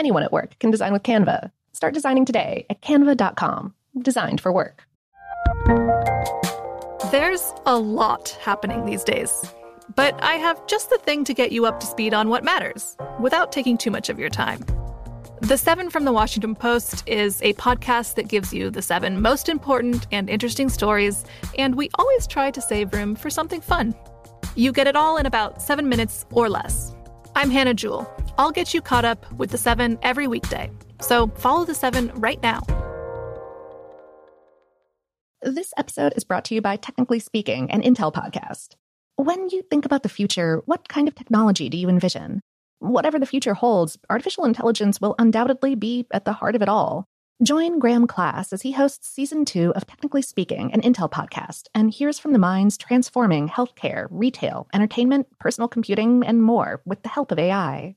Anyone at work can design with Canva. Start designing today at canva.com. Designed for work. There's a lot happening these days. But I have just the thing to get you up to speed on what matters without taking too much of your time. The Seven from the Washington Post is a podcast that gives you the seven most important and interesting stories, and we always try to save room for something fun. You get it all in about seven minutes or less. I'm Hannah Jewell. I'll get you caught up with the seven every weekday. So follow the seven right now. This episode is brought to you by Technically Speaking, an Intel podcast. When you think about the future, what kind of technology do you envision? Whatever the future holds, artificial intelligence will undoubtedly be at the heart of it all. Join Graham Class as he hosts season two of Technically Speaking, an Intel podcast, and hears from the minds transforming healthcare, retail, entertainment, personal computing, and more with the help of AI.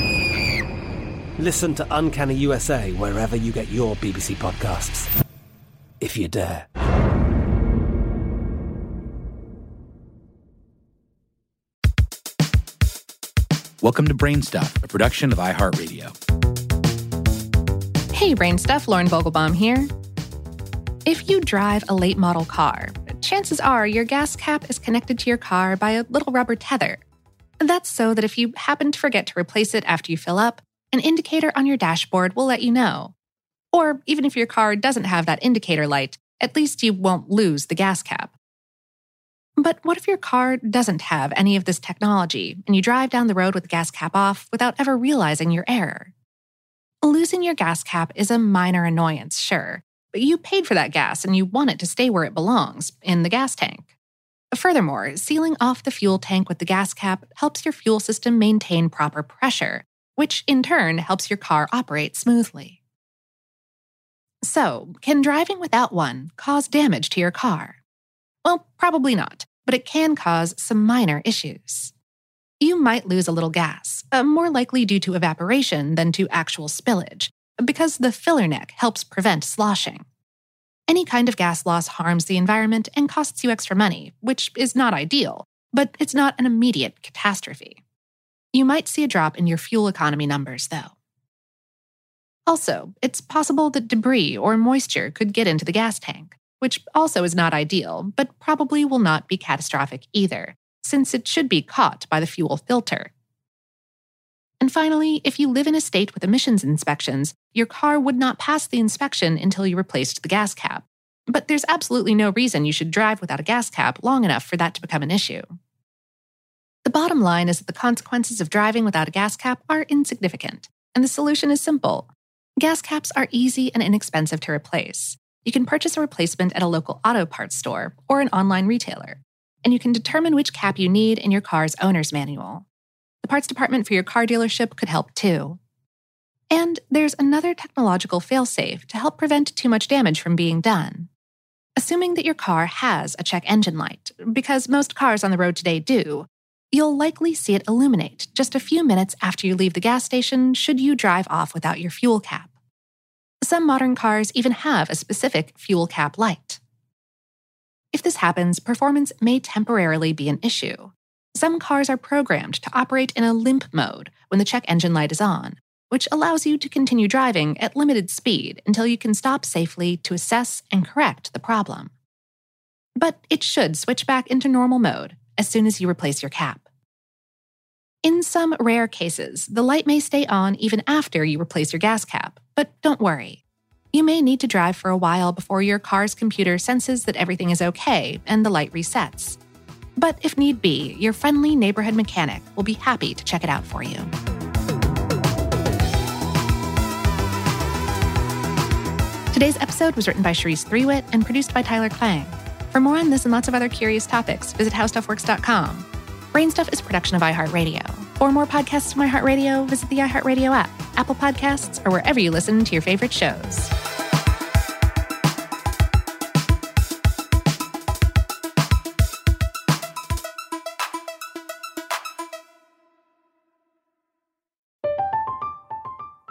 Listen to Uncanny USA wherever you get your BBC podcasts. If you dare. Welcome to Brainstuff, a production of iHeartRadio. Hey, Brainstuff, Lauren Vogelbaum here. If you drive a late model car, chances are your gas cap is connected to your car by a little rubber tether. That's so that if you happen to forget to replace it after you fill up, an indicator on your dashboard will let you know. Or even if your car doesn't have that indicator light, at least you won't lose the gas cap. But what if your car doesn't have any of this technology and you drive down the road with the gas cap off without ever realizing your error? Losing your gas cap is a minor annoyance, sure, but you paid for that gas and you want it to stay where it belongs, in the gas tank. Furthermore, sealing off the fuel tank with the gas cap helps your fuel system maintain proper pressure, which in turn helps your car operate smoothly. So, can driving without one cause damage to your car? Well, probably not, but it can cause some minor issues. You might lose a little gas, uh, more likely due to evaporation than to actual spillage, because the filler neck helps prevent sloshing. Any kind of gas loss harms the environment and costs you extra money, which is not ideal, but it's not an immediate catastrophe. You might see a drop in your fuel economy numbers, though. Also, it's possible that debris or moisture could get into the gas tank, which also is not ideal, but probably will not be catastrophic either, since it should be caught by the fuel filter. And finally, if you live in a state with emissions inspections, your car would not pass the inspection until you replaced the gas cap. But there's absolutely no reason you should drive without a gas cap long enough for that to become an issue. The bottom line is that the consequences of driving without a gas cap are insignificant, and the solution is simple. Gas caps are easy and inexpensive to replace. You can purchase a replacement at a local auto parts store or an online retailer, and you can determine which cap you need in your car's owner's manual. The parts department for your car dealership could help too. And there's another technological failsafe to help prevent too much damage from being done. Assuming that your car has a check engine light, because most cars on the road today do, you'll likely see it illuminate just a few minutes after you leave the gas station should you drive off without your fuel cap. Some modern cars even have a specific fuel cap light. If this happens, performance may temporarily be an issue. Some cars are programmed to operate in a limp mode when the check engine light is on, which allows you to continue driving at limited speed until you can stop safely to assess and correct the problem. But it should switch back into normal mode as soon as you replace your cap. In some rare cases, the light may stay on even after you replace your gas cap, but don't worry. You may need to drive for a while before your car's computer senses that everything is okay and the light resets. But if need be, your friendly neighborhood mechanic will be happy to check it out for you. Today's episode was written by Cherise Threewitt and produced by Tyler Klang. For more on this and lots of other curious topics, visit howstuffworks.com. Brainstuff is a production of iHeartRadio. For more podcasts from iHeartRadio, visit the iHeartRadio app, Apple Podcasts, or wherever you listen to your favorite shows.